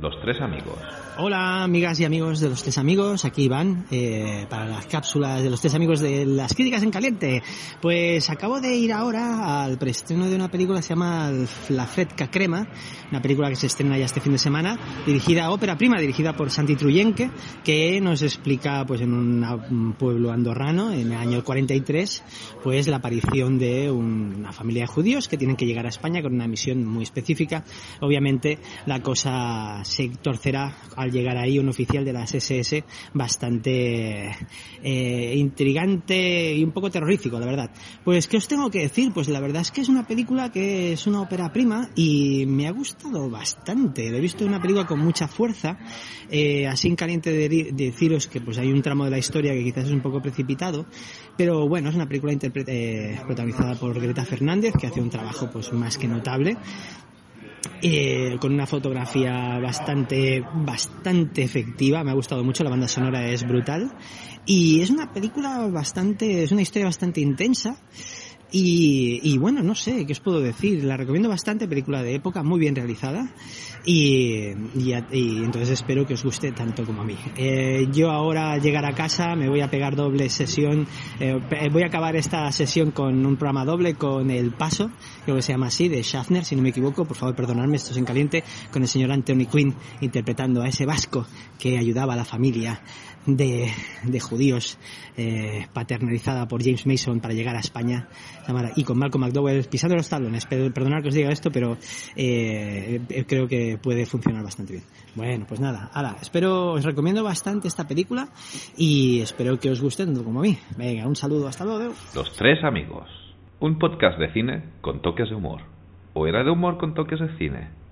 Los Tres Amigos. Hola amigas y amigos de los tres amigos, aquí Iván eh, para las cápsulas de los tres amigos de las críticas en caliente. Pues acabo de ir ahora al preestreno de una película que se llama La Fresca Crema, una película que se estrena ya este fin de semana, dirigida, ópera prima, dirigida por Santi Truyenque, que nos explica pues en un pueblo andorrano, en el año 43, pues la aparición de una familia de judíos que tienen que llegar a España con una misión muy específica. Obviamente la cosa se torcerá al llegar ahí un oficial de las SS bastante eh, intrigante y un poco terrorífico, la verdad. Pues, ¿qué os tengo que decir? Pues la verdad es que es una película que es una ópera prima y me ha gustado bastante. Lo he visto una película con mucha fuerza, eh, así en caliente de, deciros que pues hay un tramo de la historia que quizás es un poco precipitado, pero bueno, es una película eh, protagonizada por Greta Fernández, que hace un trabajo pues más que notable eh, con una fotografía bastante, bastante efectiva. Me ha gustado mucho, la banda sonora es brutal. Y es una película bastante, es una historia bastante intensa. Y, y, bueno, no sé, ¿qué os puedo decir? La recomiendo bastante, película de época, muy bien realizada. Y, y, entonces espero que os guste tanto como a mí. Eh, yo ahora llegar a casa me voy a pegar doble sesión, eh, voy a acabar esta sesión con un programa doble con El Paso, creo que se llama así, de Schaffner, si no me equivoco, por favor perdonadme, esto es en caliente, con el señor Anthony Quinn interpretando a ese vasco que ayudaba a la familia de, de judíos eh, paternalizada por James Mason para llegar a España y con Malcolm McDowell pisando los talones. Perdonad que os diga esto, pero eh, creo que puede funcionar bastante bien. Bueno, pues nada, ahora, espero, os recomiendo bastante esta película y espero que os guste tanto como a mí. Venga, un saludo, hasta luego. Los tres amigos. Un podcast de cine con toques de humor. ¿O era de humor con toques de cine?